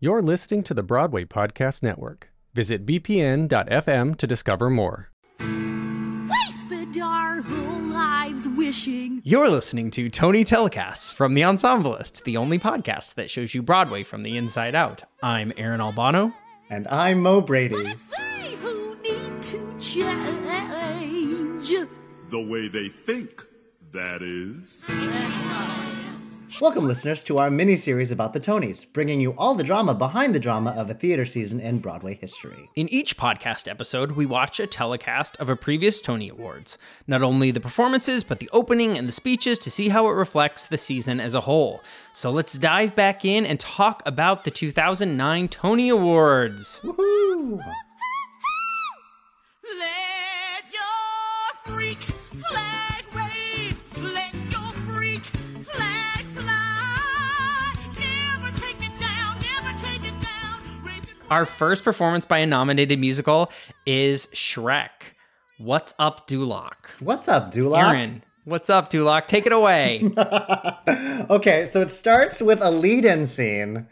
You're listening to the Broadway Podcast Network. Visit bpn.fm to discover more. We spend our whole lives wishing. You're listening to Tony Telecasts from The Ensemblist, the only podcast that shows you Broadway from the inside out. I'm Aaron Albano. And I'm Mo Brady. It's they who need to change. The way they think, that is. Welcome, listeners, to our mini series about the Tonys, bringing you all the drama behind the drama of a theater season in Broadway history. In each podcast episode, we watch a telecast of a previous Tony Awards. Not only the performances, but the opening and the speeches to see how it reflects the season as a whole. So let's dive back in and talk about the 2009 Tony Awards. Woohoo! Our first performance by a nominated musical is Shrek. What's up, Duloc? What's up, Duloc? Aaron, what's up, Duloc? Take it away. Okay, so it starts with a lead in scene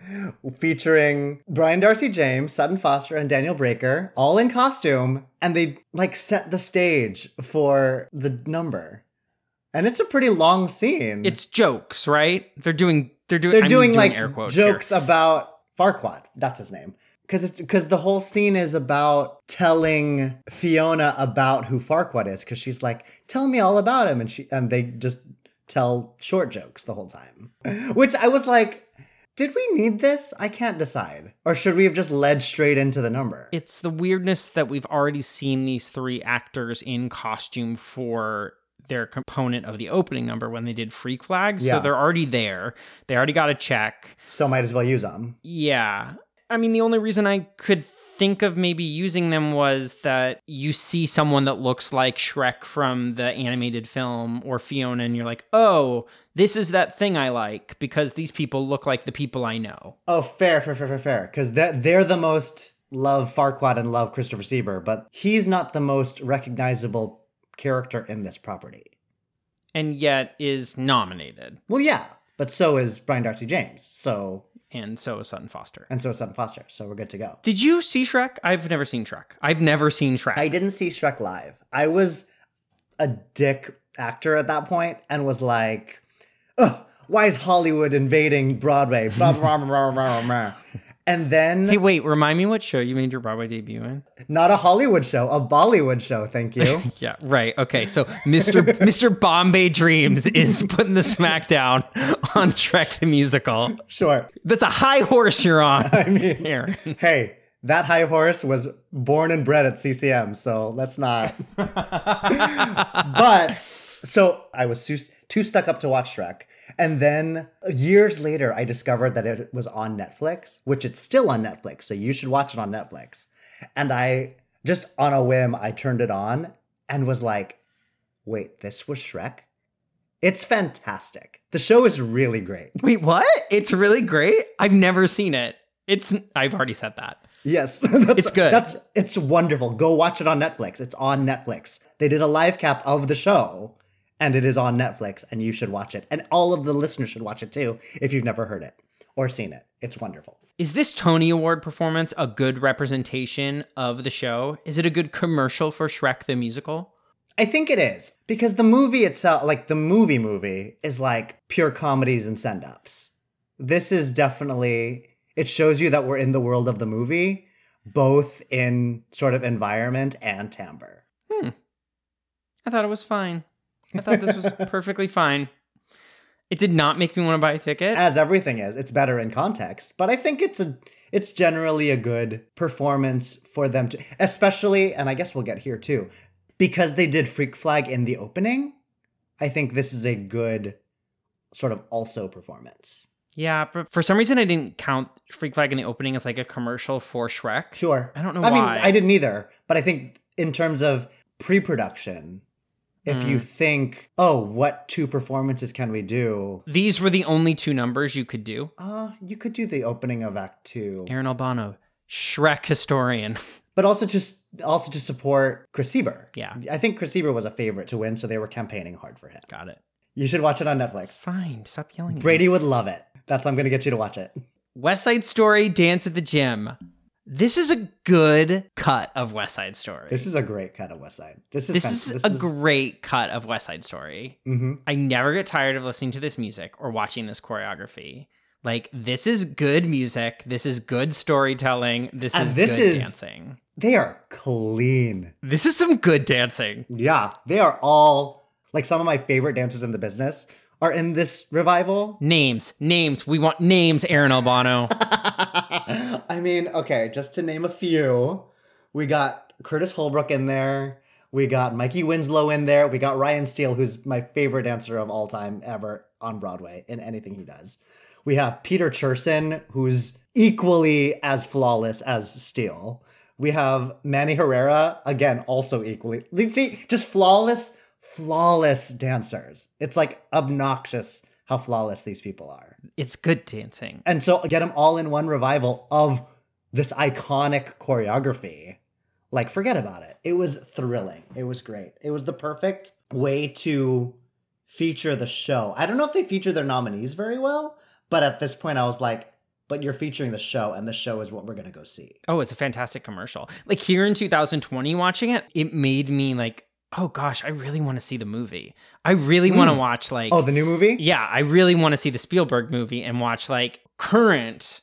featuring Brian Darcy James, Sutton Foster, and Daniel Breaker, all in costume, and they like set the stage for the number. And it's a pretty long scene. it's jokes, right? They're doing. They're doing. they're I'm doing, like air quotes here. jokes about Farquaad. That's his name. Because it's because the whole scene is about telling Fiona about who Farquaad is. Because she's like, "Tell me all about him," and she and they just tell short jokes the whole time. Which I was like, "Did we need this? I can't decide. Or should we have just led straight into the number?" It's the weirdness that we've already seen these three actors in costume for their component of the opening number when they did Freak Flag. So they're already there. They already got a check. so might as well use them. Yeah. I mean, the only reason I could think of maybe using them was that you see someone that looks like Shrek from the animated film or Fiona, and you're like, oh, this is that thing I like because these people look like the people I know. Oh, fair, fair, fair, fair, fair. Because that they're the most love Farquaad and love Christopher Sieber, but he's not the most recognizable character in this property. And yet is nominated. Well, yeah, but so is Brian Darcy James. So And so is Sutton Foster. and so is Sutton Foster. So we're good to go. Did you see Shrek? I've never seen Shrek. I've never seen Shrek. I didn't see Shrek live. I was a dick actor at that point and was like, Ugh, why is Hollywood invading Broadway? Blah, blah, blah, blah, blah, blah. And then, Hey, wait, remind me what show you made your Broadway debut in? not a Hollywood show, a Bollywood show, thank you. Yeah, right. Okay, so Mr. Mr. Bombay Dreams is putting the smackdown on Shrek the musical. sure. That's a high horse you're on. I mean, Aaron. hey, that high horse was born and bred at CCM, so let's not. but so I was too, too stuck up to watch Shrek. And then uh, years later, I discovered that it was on Netflix, which it's still on Netflix. So you should watch it on Netflix. And I just on a whim, I turned it on and was like, wait, this was Shrek? It's fantastic. The show is really great. Wait, what? It's really great. I've never seen it. It's I've already said that. Yes, It's good. That's it's wonderful. Go watch it on Netflix. It's on Netflix. They did a live cap of the show, and it is on Netflix, and you should watch it. And all of the listeners should watch it too if you've never heard it or seen it. It's wonderful. Is this Tony Award performance a good representation of the show? Is it a good commercial for Shrek the musical? I think it is because the movie itself, like the movie movie, is like pure comedies and send ups. This is definitely it shows you that we're in the world of the movie, both in sort of environment and timbre. Hmm. I thought it was fine. I thought this was perfectly fine. It did not make me want to buy a ticket. as everything is it's better in context but i think it's a it's generally a good performance for them to especially and i guess we'll get here too because they did freak flag in the opening i think this is a good sort of also performance Yeah, but for some reason I didn't count Freak Flag in the opening as like a commercial for Shrek. sure I don't know i why. mean i didn't either but i think in terms of pre-production if Mm. you think oh what two performances can we do These were the only two numbers you could do. uh you could do the opening of act two Aaron Albano, Shrek historian. but also just also to support Chris Sieber. Yeah. I think Chris Sieber was a favorite to win, so they were campaigning hard for him. Got it. You should watch it on Netflix. Fine, stop yelling. at me. Brady would love it. That's why I'm going to get you to watch it. West Side Story, Dance at the Gym. This is a good cut of West Side Story. This is a great cut of West Side. This is This is a great cut of West Side Story. Mhm. I never get tired of listening to this music or watching this choreography. Like this is good music. This is good storytelling. This And is this good is- dancing. They are clean. This is some good dancing. Yeah, they are all like some of my favorite dancers in the business are in this revival. Names, names. We want names, Aaron Albano. I mean, okay, just to name a few, we got Curtis Holbrook in there. We got Mikey Winslow in there. We got Ryan Steele, who's my favorite dancer of all time ever on Broadway in anything he does. We have Peter Cherson, who's equally as flawless as Steele. We have Manny Herrera, again, also equally. See, just flawless, flawless dancers. It's like obnoxious how flawless these people are. it's good dancing. And so get them all in one revival of this iconic choreography. Like, forget about it. It was thrilling. It was great. It was the perfect way to feature the show. I don't know if they feature their nominees very well, but at this point, I was like, but you're featuring the show, and the show is what we're going to go see. Oh, it's a fantastic commercial. Like here in 2020, watching it, it made me like, oh gosh, I really want to see the movie. I really want to Mm. watch like, Oh, the new movie? yeah, I really want to see the Spielberg movie and watch like current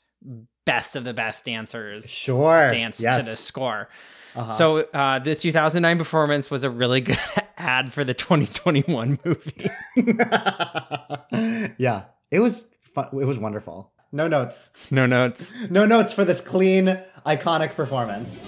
best of the best dancers Sure. dance Yes. to the score. Uh-huh. So uh, the 2009 performance was a really good ad for the 2021 movie. yeah, it was fun. It was wonderful. No notes. no notes. No notes for this clean, iconic performance.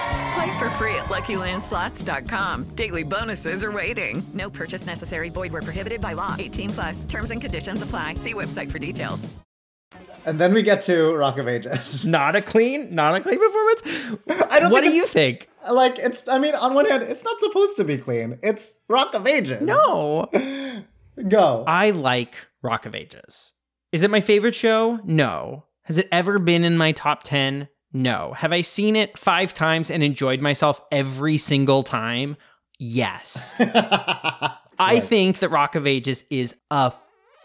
Play for free at LuckyLandSlots.com. Daily bonuses are waiting. No purchase necessary. Void where prohibited by law. 18 plus. Terms and conditions apply. See website for details. And then we get to Rock of Ages. Not a clean, not a clean performance. I don't What think do you think? Like it's I mean, on one hand, it's not supposed to be clean. It's Rock of Ages. No. Go. I like Rock of Ages. Is it my favorite show? No. Has it ever been in my top 10? No. Have I seen it five times and enjoyed myself every single time? Yes. I think that Rock of Ages is a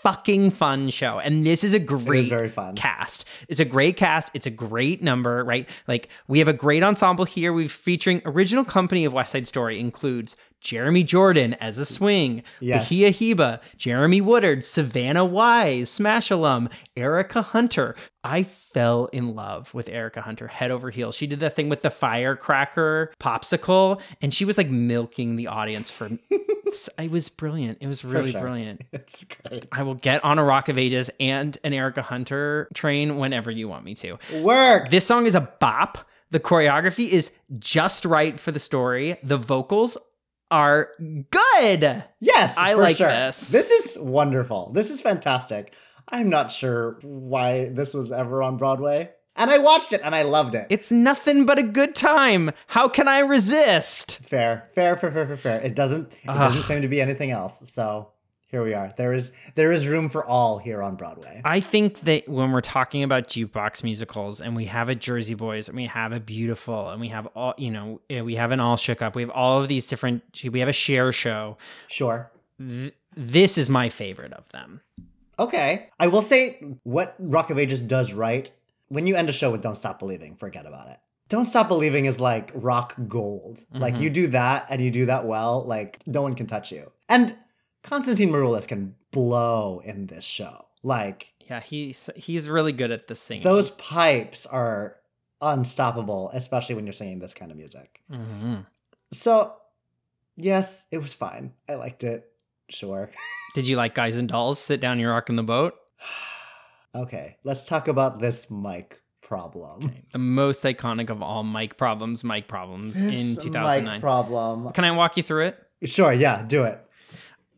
fucking fun show. And this is a great very fun. cast. It's a great cast. It's a great number, right? Like we have a great ensemble here. We've featuring original company of West Side Story includes Jeremy Jordan as a swing, Yes. Bahia Heba, Jeremy Woodard, Savannah Wise, Smash alum, Erica Hunter. I fell in love with Erica Hunter head over heels. She did that thing with the firecracker popsicle, and she was like milking the audience for. it was brilliant. It was really sure. brilliant. it's great. I will get on a Rock of Ages and an Erica Hunter train whenever you want me to. Work. This song is a bop. The choreography is just right for the story. The vocals are good. Yes, I like sure. this. This is wonderful. This is fantastic. I'm not sure why this was ever on Broadway. And I watched it and I loved it. It's nothing but a good time. How can I resist? fair, fair, fair, fair, fair, fair. It doesn't it doesn't claim to be anything else. So here we are. There is there is room for all here on Broadway. I think that when we're talking about jukebox musicals and we have a Jersey Boys and we have a Beautiful and we have all, you know, eh, we have an All Shook Up, we have all of these different, we have a share show. Sure. Th- this is my favorite of them. Okay. I will say what Rock of Ages does right. When you end a show with Don't Stop Believing, forget about it. Don't Stop Believing is like rock gold. Like Mm-hmm. you do that and you do that well, like no one can touch you. And Constantine Maroulis can blow in this show. Like Yeah, he's he's really good at the singing. those pipes are unstoppable, especially when you're singing this kind of music. Mhm. So, yes, it was fine. I liked it. Sure. Did you like Guys and Dolls? Sit down, you're rocking the boat. Okay, let's talk about this mic problem. The most iconic of all mic problems, mic problems in 2009. mic problem. Can I walk you through it? Sure, yeah, do it.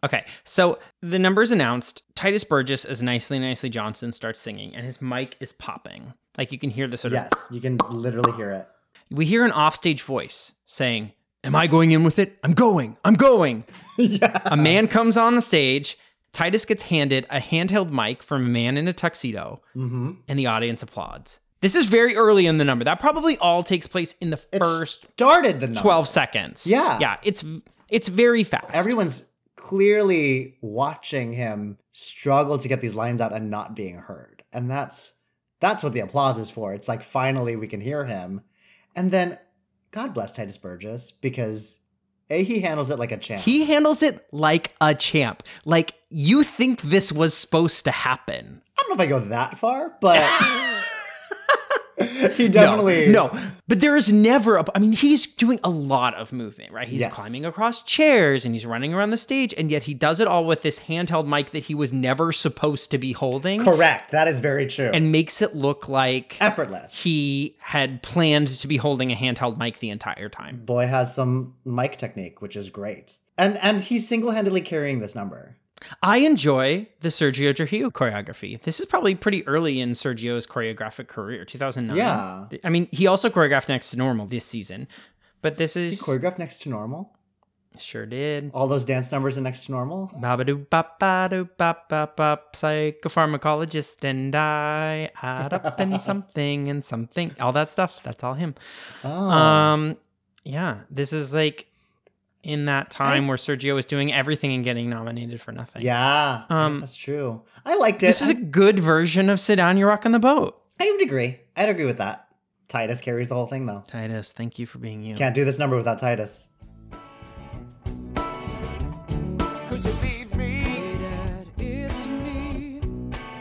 Okay, so the numbers announced. Tituss Burgess as Nicely Nicely Johnson starts singing, and his mic is popping. Like you can hear the sort of Yes, you can literally hear it. We hear an offstage voice saying, Am I going in with it? I'm going. I'm going. yeah. A man comes on the stage. Tituss gets handed a handheld mic from a man in a tuxedo, Mm-hmm. and the audience applauds. This is very early in the number. That probably all takes place in the first Started the number. 12 seconds. Yeah. Yeah, it's it's very fast. Everyone's clearly watching him struggle to get these lines out and not being heard. And that's that's what the applause is for. It's like finally we can hear him. And then God bless Tituss Burgess because A he handles it like a champ. He handles it like a champ. Like you think this was supposed to happen. I don't know if I go that far, but he definitely no, no. But there is never a I mean he's doing a lot of movement, right? He's Yes. climbing across chairs and he's running around the stage and yet he does it all with this handheld mic that he was never supposed to be holding Correct. That is very true. and makes it look like effortless. he had planned to be holding a handheld mic the entire time. Boy has some mic technique, which is great. And and he's single-handedly carrying this number. I enjoy the Sergio Trujillo choreography. This is probably pretty early in Sergio's choreographic career, 2009. Yeah. I mean, he also choreographed Next to Normal this season, but this He is choreographed next to normal. sure did. All those dance numbers in next to normal. Babadoo bop badoo bop bop bop psychopharmacologist and I add up in something and something. All that stuff. That's all him. Oh. Um yeah, this is like in that time where Sergio was doing everything and getting nominated for nothing. yeah, Um, that's true. I liked it. This is I, a good version of Sit Down, You're Rocking the Boat. I would agree. I'd agree with that. Tituss carries the whole thing though. Tituss, thank you for being you. Can't do this number without Tituss. Could you leave me? Dad, it's me.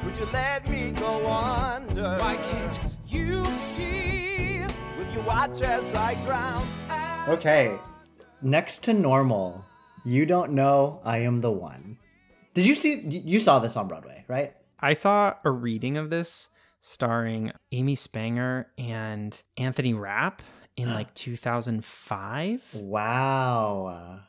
Could you let me go under? Why can't you see? Will you watch as I drown? Okay. Next to normal. You don't know I am the one. Did you see you saw this on Broadway, right? I saw a reading of this starring Amy Spanger and Anthony Rapp in like 2005. Wow.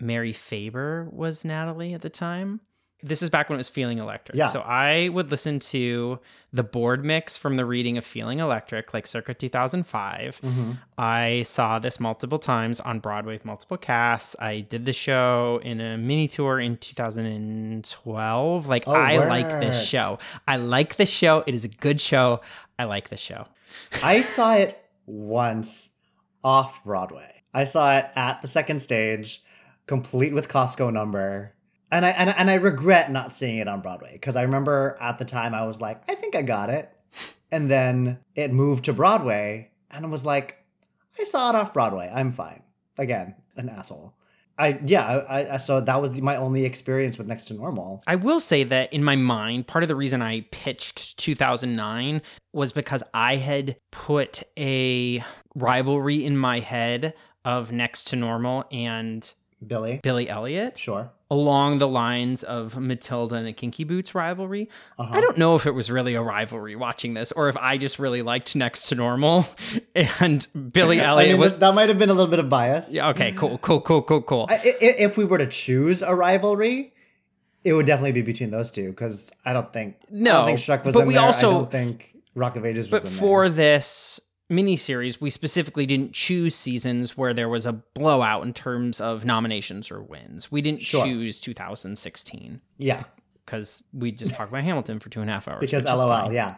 Mary Faber was Natalie at the time. This is back when it was Feeling Electric. Yeah. So I would listen to the board mix from the reading of Feeling Electric, like circa 2005. Mhm. I saw this multiple times on Broadway with multiple casts. I did the show in a mini tour in 2012. Like, Oh, I like this show. I like the show. It is a good show. I like the show. I saw it once off Broadway. I saw it at the second stage, complete with Costco number. And I and, I- and I regret not seeing it on Broadway because I remember at the time I was like, I think I got it. And then it moved to Broadway and I was like, I saw it off Broadway. I'm fine. Again, an asshole. I yeah, I, I so that was my only experience with Next to Normal. I will say that in my mind, part of the reason I pitched 2009 was because I had put a rivalry in my head of Next to Normal and Billy. Billy Elliot. Sure. Along the lines of Matilda and a Kinky Boots rivalry. Uh-huh. I don't know if it was really a rivalry watching this or if I just really liked Next to Normal and Billy I Elliot mean, was. that, might have been a little bit of bias. Yeah, okay, cool, cool, cool, cool, cool. I, i- if we were to choose a rivalry, it would definitely be between those two because I don't think no, I don't think Shrek was but in we there. also- I don't think Rock of Ages was But for this miniseries, we specifically didn't choose seasons where there was a blowout in terms of nominations or wins. We didn't Sure. choose 2016 Yeah, because we just talked about Hamilton for two and a half hours. because LOL. Yeah,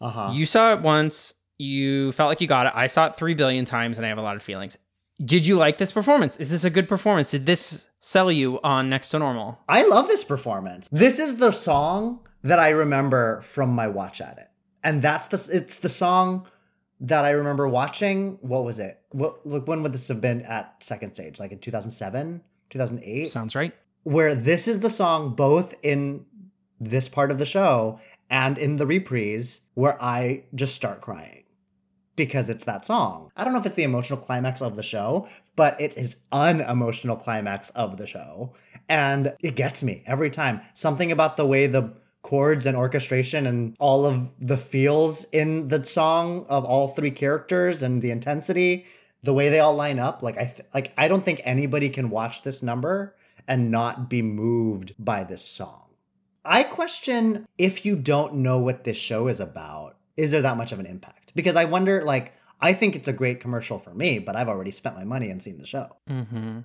uh huh. You saw it once. You felt like you got it. I saw it three billion times, and I have a lot of feelings. Did you like this performance? Is this a good performance? Did this sell you on Next to Normal? I love this performance. This is the song that I remember from my watch at it, and that's the it's the song that I remember watching. What was it? What like when would this have been at second stage? Like in two thousand seven, two thousand eight. Sounds right. where this is the song both in this part of the show and in the reprise where I just start crying because it's that song. I don't know if it's the emotional climax of the show, but it is unemotional climax of the show. And it gets me every time. Something about the way the chords and orchestration and all of the feels in the song of all three characters and the intensity, the way they all line up, like I th- like I don't think anybody can watch this number and not be moved by this song. I question if you don't know what this show is about, is there that much of an impact? Because I wonder, like, I think it's a great commercial for me, but I've already spent my money and seen the show. Mm-hmm.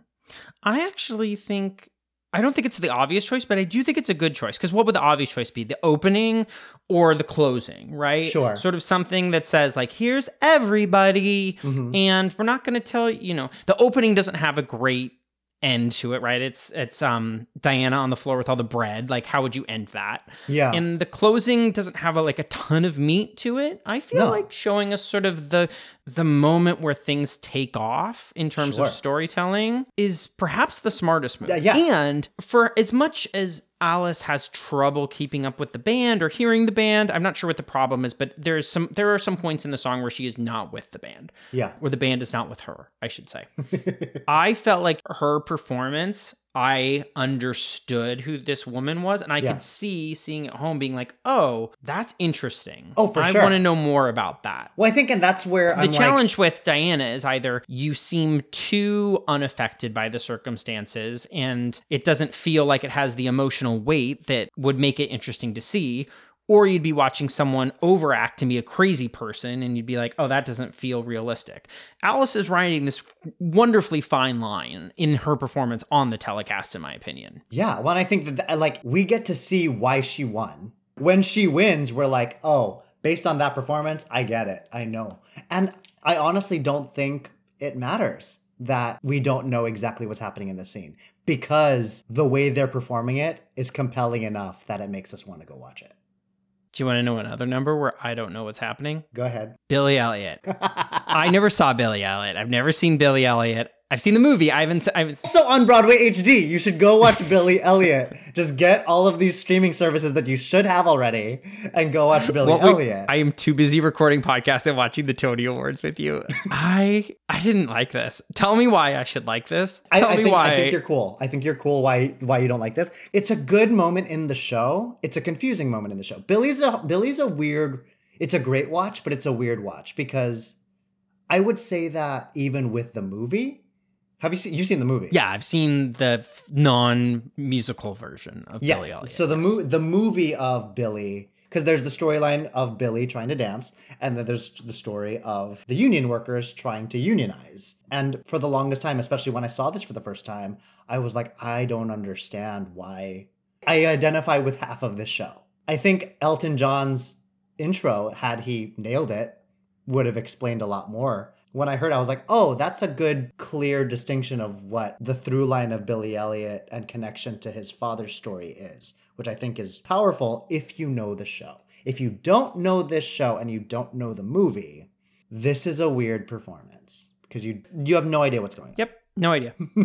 I actually think I don't think it's the obvious choice, but I do think it's a good choice. Because what would the obvious choice be? The opening or the closing, right? Sure. Sort of something that says, like, here's everybody, Mhm. and we're not going to tell you know, the opening doesn't have a great end to it, right? It's it's um Diana on the floor with all the bread. Like, how would you end that? Yeah. And the closing doesn't have a, like a ton of meat to it. I feel No. like showing us sort of the the moment where things take off in terms Sure. of storytelling is perhaps the smartest move. Yeah, yeah. And for as much as Alice has trouble keeping up with the band or hearing the band, I'm not sure what the problem is, but there's some there are some points in the song where she is not with the band. Yeah. Where the band is not with her, I should say. I felt like her performance, I understood who this woman was, and I Yeah. could see seeing at home being like, oh, that's interesting. Oh, for I sure. want to know more about that. Well, I think, and that's where The I'm like, challenge with Diana is either you seem too unaffected by the circumstances and it doesn't feel like it has the emotional weight that would make it interesting to see, or you'd be watching someone overact and be a crazy person and you'd be like, oh, that doesn't feel realistic. Alice is writing this wonderfully fine line in her performance on the telecast, in my opinion. Yeah, well, I think that th- like we get to see why she won. When she wins, we're like, oh, based on that performance, I get it. I know. And I honestly don't think it matters that we don't know exactly what's happening in the scene because the way they're performing it is compelling enough that it makes us want to go watch it. Do you want to know another number where I don't know what's happening? Go ahead. Billy Elliot. I never saw Billy Elliot. I've never seen Billy Elliot. I've seen the movie. I haven't. I haven't. Also on Broadway HD, you should go watch Billy Elliot. Just get all of these streaming services that you should have already and go watch Billy What we- Elliot. I am too busy recording podcasts and watching the Tony Awards with you. I I didn't like this. Tell me why I should like this. I, Tell I me think, why. I think you're cool. I think you're cool. Why why you don't like this? It's a good moment in the show. It's a confusing moment in the show. Billy's a Billy's a weird. It's a great watch, but it's a weird watch because I would say that even with the movie. Have you seen you've seen the movie? yeah, I've seen the non-musical version of Yes. Billy Elliot. so the mo- the movie of Billy, because there's the storyline of Billy trying to dance, and then there's the story of the union workers trying to unionize. And for the longest time, especially when I saw this for the first time, I was like, I don't understand why. I identify with half of this show. I think Elton John's intro, had he nailed it, would have explained a lot more. When I heard, I was like, oh, that's a good, clear distinction of what the through line of Billy Elliot and connection to his father's story is, which I think is powerful if you know the show. If you don't know this show and you don't know the movie, this is a weird performance because you you have no idea what's going on. Yep, no idea.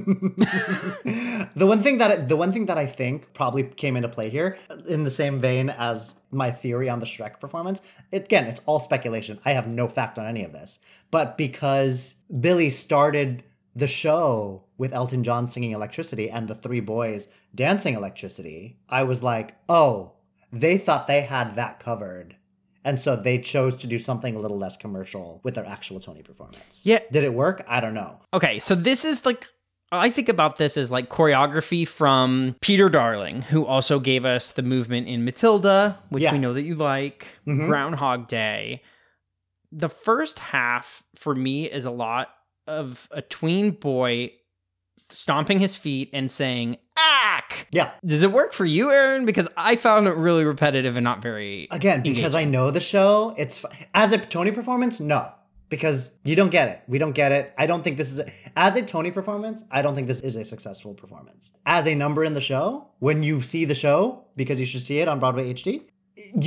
the one thing that the one thing that I think probably came into play here, in the same vein as my theory on the Shrek performance, again, it's all speculation. I have no fact on any of this, but because Billy started the show with Elton John singing Electricity and the three boys dancing Electricity, I was like, oh, they thought they had that covered. And so they chose to do something a little less commercial with their actual Tony performance. Yeah. Did it work? I don't know. Okay, so this is like I think about this as like choreography from Peter Darling, who also gave us the movement in Matilda, which Yeah. we know that you like, Mhm. Groundhog Day. The first half for me is a lot of a tween boy stomping his feet and saying ack Yeah. does it work for you aaron because i found it really repetitive and not very Again, because I know the show, it's as a Tony performance, no, because you don't get it. We don't get it. I don't think this is a, as a Tony performance. I don't think this is a successful performance. As a number in the show, when you see the show, because you should see it on Broadway HD,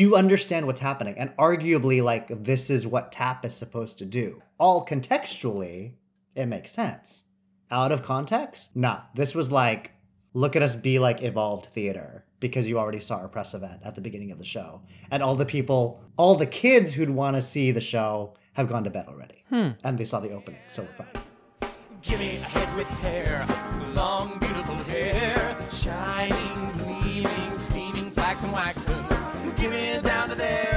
you understand what's happening, and arguably, like this is what tap is supposed to do. All contextually, it makes sense. Out of context, nah. This was like look at us be like evolved theater because you already saw our press event at the beginning of the show. And all the people, all the kids who'd want to see the show have gone to bed already. Hmm. And they saw the opening, so we're fine. Give me a head with hair, long beautiful hair, shining, gleaming, steaming, flaxen, waxen. Give me down to their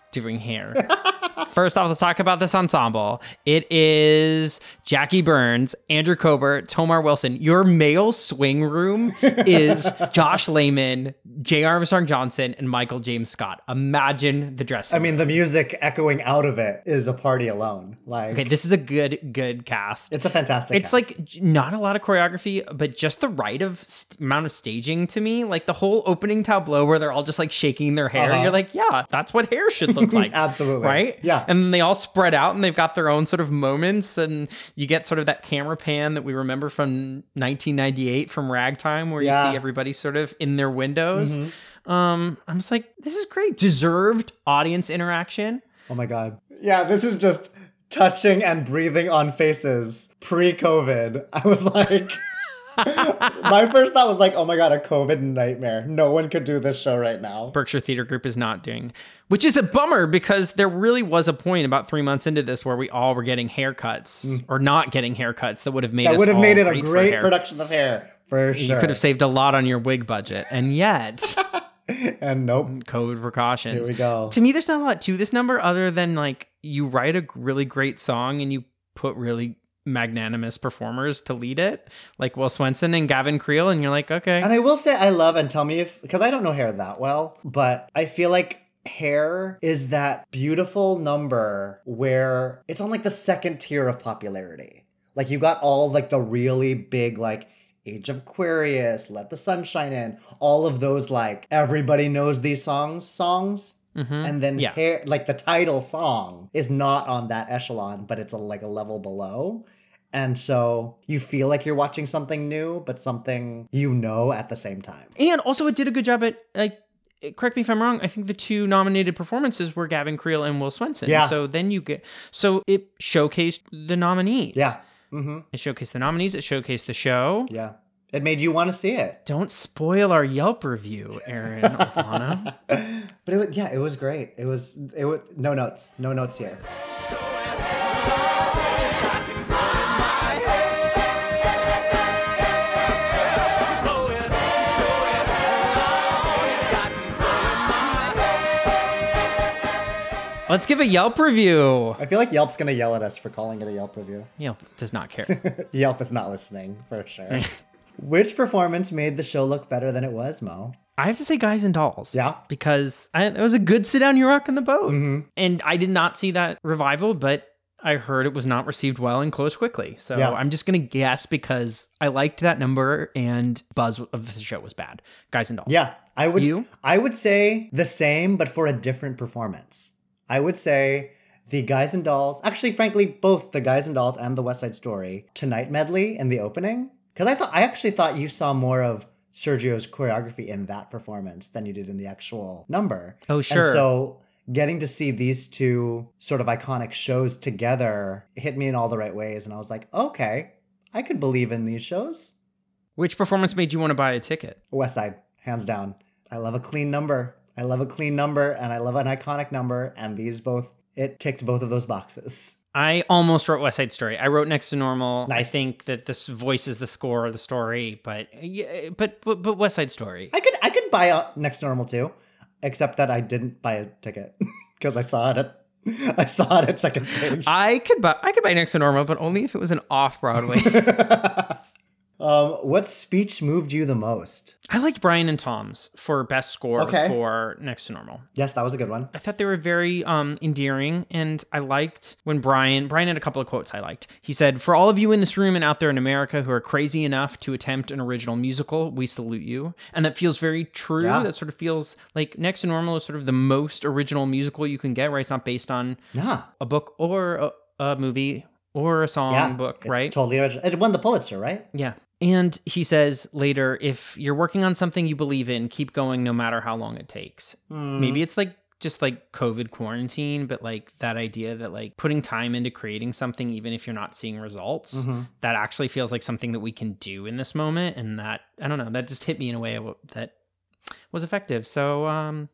doing hair. First off, let's talk about this ensemble. It is Jackie Burns, Andrew Kober, Tommar Wilson. Your male swing room is Josh Lehman, Jay Armstrong Johnson, and Michael James Scott. Imagine the dress. I mean, the music echoing out of it is a party alone. Like, Okay, this is a good, good cast. it's a fantastic. It's cast. like not a lot of choreography, but just the right of st- amount of staging to me. Like the whole opening tableau where they're all just like shaking their hair. Uh-huh. You're like, yeah, that's what hair should look like. Absolutely. Right? Yeah. And then they all spread out and they've got their own sort of moments. And you get sort of that camera pan that we remember from 1998 from Ragtime where you see everybody sort of in their windows. Mhm. Um, I'm just like, this is great. Deserved audience interaction. Oh my god. Yeah, this is just touching and breathing on faces pre-COVID. I was like My first thought was like, "Oh my god, a COVID nightmare. No one could do this show right now." Berkshire Theater Group is not doing, which is a bummer because there really was a point about three months into this where we all were getting haircuts mm. or not getting haircuts that would have made That would have made it a great production of hair for You could have saved a lot on your wig budget, and yet and nope. Mm, COVID precautions. Here we go. To me, there's not a lot to this number other than like you write a really great song and you put really magnanimous performers to lead it, like Will Swenson and Gavin Creel, and you're like, okay. And I will say I love and tell me if because I don't know hair that well, but I feel like hair is that beautiful number where it's on like the second tier of popularity. Like you got all like the really big like Age of Aquarius, Let the Sun Shine In, all of those like everybody knows these songs songs. Mhm. And then Yeah. hair like the title song is not on that echelon, but it's a, like a level below. And so you feel like you're watching something new, but something you know at the same time. And also, it did a good job at like. Correct me if I'm wrong. I think the two nominated performances were Gavin Creel and Will Swenson. Yeah. So then you get so it showcased the nominees. Yeah. Mm-hmm. It showcased the nominees. It showcased the show. Yeah. It made you want to see it. Don't spoil our Yelp review, Aaron Alana. But it was, yeah, it was great. It was it was no notes, no notes here. Let's give a Yelp review. I feel like Yelp's gonna yell at us for calling it a Yelp review. Yelp does not care. Yelp is not listening for sure. Which performance made the show look better than it was, Mo? I have to say, Guys and Dolls. Yeah. Because I, it was a good sit down, you rock in the boat. Mhm. And I did not see that revival, but I heard it was not received well and closed quickly. So Yeah. I'm just going to guess because I liked that number and buzz of the show was bad. Guys and Dolls. Yeah, I would. You? I would say the same, but for a different performance. I would say the Guys and Dolls. Actually, frankly, both the Guys and Dolls and the West Side Story tonight medley in the opening. Because I thought I actually thought you saw more of Sergio's choreography in that performance than you did in the actual number. Oh, sure. And so getting to see these two sort of iconic shows together hit me in all the right ways, and I was like, okay, I could believe in these shows. Which performance made you want to buy a ticket? West Side, hands down. I love a clean number. I love a clean number and I love an iconic number. And these both it ticked both of those boxes. I almost wrote West Side Story. I wrote Next to Normal. I think that this voices the score of the story, but yeah, but but, but West Side Story. I could I could buy a Next to Normal too, except that I didn't buy a ticket because I saw it at I saw it at second stage. I could buy I could buy Next to Normal, but only if it was an off Broadway. um, what speech moved you the most? I liked Brian and Tom's for best score Okay. for Next to Normal. Yes, that was a good one. I thought they were very um, endearing, and I liked when Brian Brian had a couple of quotes I liked. He said, "For all of you in this room and out there in America who are crazy enough to attempt an original musical, we salute you." And that feels very true. Yeah. That sort of feels like Next to Normal is sort of the most original musical you can get. Right? It's not based on Yeah. a book or a, a movie or a song yeah, right? Totally original. It won the Pulitzer, right? Yeah. And he says later, if you're working on something you believe in, keep going no matter how long it takes. Mm. Maybe it's like just like COVID quarantine, but like that idea that like putting time into creating something, even if you're not seeing results, Mhm. that actually feels like something that we can do in this moment. And that, I don't know, that just hit me in a way that was effective. So, um,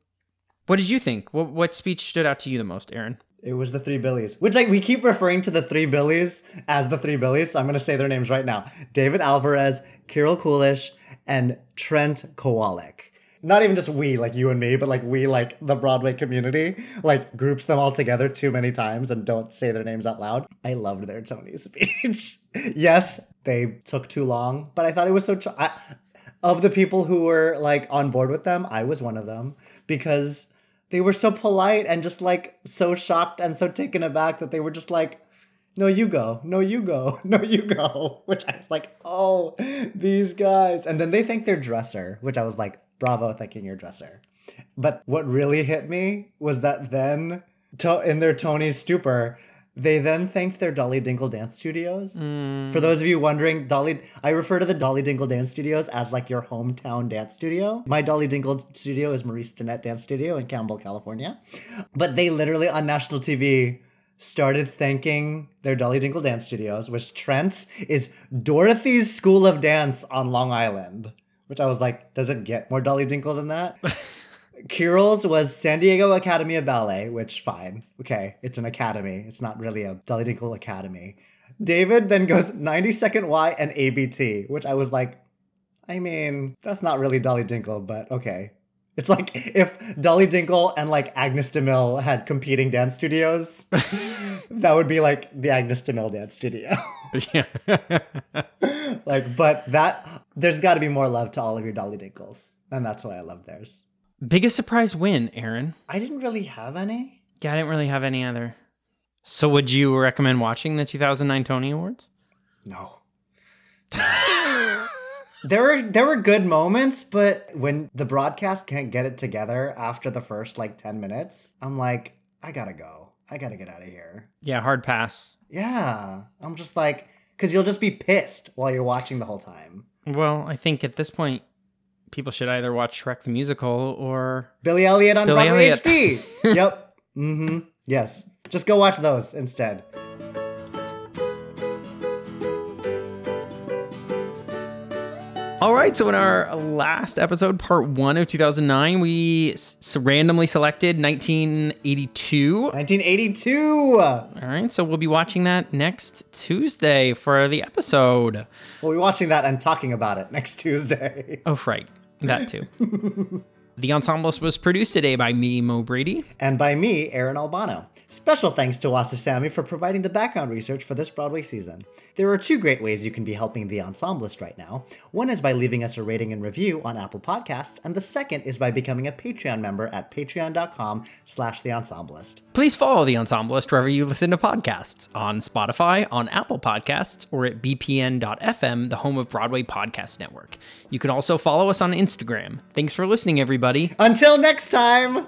what did you think? What, what speech stood out to you the most, Aaron? It was the three Billies, which like we keep referring to the three Billies as the three Billies. So I'm gonna say their names right now: David Alvarez, Kiril Kulish, and Trent Kowalik. Not even just we, like you and me, but like we, like the Broadway community, like groups them all together too many times and don't say their names out loud. I loved their Tony speech. yes, they took too long, but I thought it was so. Ch- I, of the people who were like on board with them, I was one of them because they were so polite and just like so shocked and so taken aback that they were just like, no, you go, no, you go, no, you go. Which I was like, oh, these guys. And then they thanked their dresser, which I was like, bravo, thanking your dresser. But what really hit me was that then, to- in their Tony stupor, they then thanked their Dolly Dinkle Dance Studios. Mm. For those of you wondering, Dolly, I refer to the Dolly Dinkle Dance Studios as like your hometown dance studio. My Dolly Dinkle studio is Maurice Stinnett Dance Studio in Campbell, California. But they literally on national TV started thanking their Dolly Dinkle Dance Studios, which Trent's is Dorothy's School of Dance on Long Island. Which I was like, does it get more Dolly Dinkle than that? Kiril's was San Diego Academy of Ballet, which fine. Okay, it's an academy. It's not really a Dolly Dinkle Academy. David then goes 90 Second Y and ABT, which I was like, I mean, that's not really Dolly Dinkle, but okay. It's like if Dolly Dinkle and like Agnes DeMille had competing dance studios, that would be like the Agnes DeMille dance studio. Yeah. like, but that, there's got to be more love to all of your Dolly Dinkles. And that's why I love theirs. Biggest surprise win, Aaron? I didn't really have any. Yeah, I didn't really have any other. So, would you recommend watching the 2009 Tony Awards? No. there were there were good moments, but when the broadcast can't get it together after the first like 10 minutes, I'm like, I gotta go. I gotta get out of here. Yeah, hard pass. Yeah. I'm just like, because you'll just be pissed while you're watching the whole time. Well, I think at this point, people should either watch Shrek the Musical or Billy Elliot on Billy Broadway Elliot. HD. yep. Mm-hmm. Yes. Just go watch those instead. All right, so in our last episode, part one of 2009, we s- randomly selected 1982. 1982. All right, so we'll be watching that next Tuesday for the episode. We'll be watching that and talking about it next Tuesday. Oh, right, that too. the Ensemblist was produced today by me, Mo Brady. And by me, Aaron Albano. Special thanks to Wasif Sami for providing the background research for this Broadway season. There are two great ways you can be helping the Ensemblist right now. One is by leaving us a rating and review on Apple Podcasts, and the second is by becoming a Patreon member at patreon.com slash the Ensemblist. Please follow the Ensemblist wherever you listen to podcasts on Spotify, on Apple Podcasts, or at bpn.fm, the home of Broadway Podcast Network. You can also follow us on Instagram. Thanks for listening, everybody. Until next time!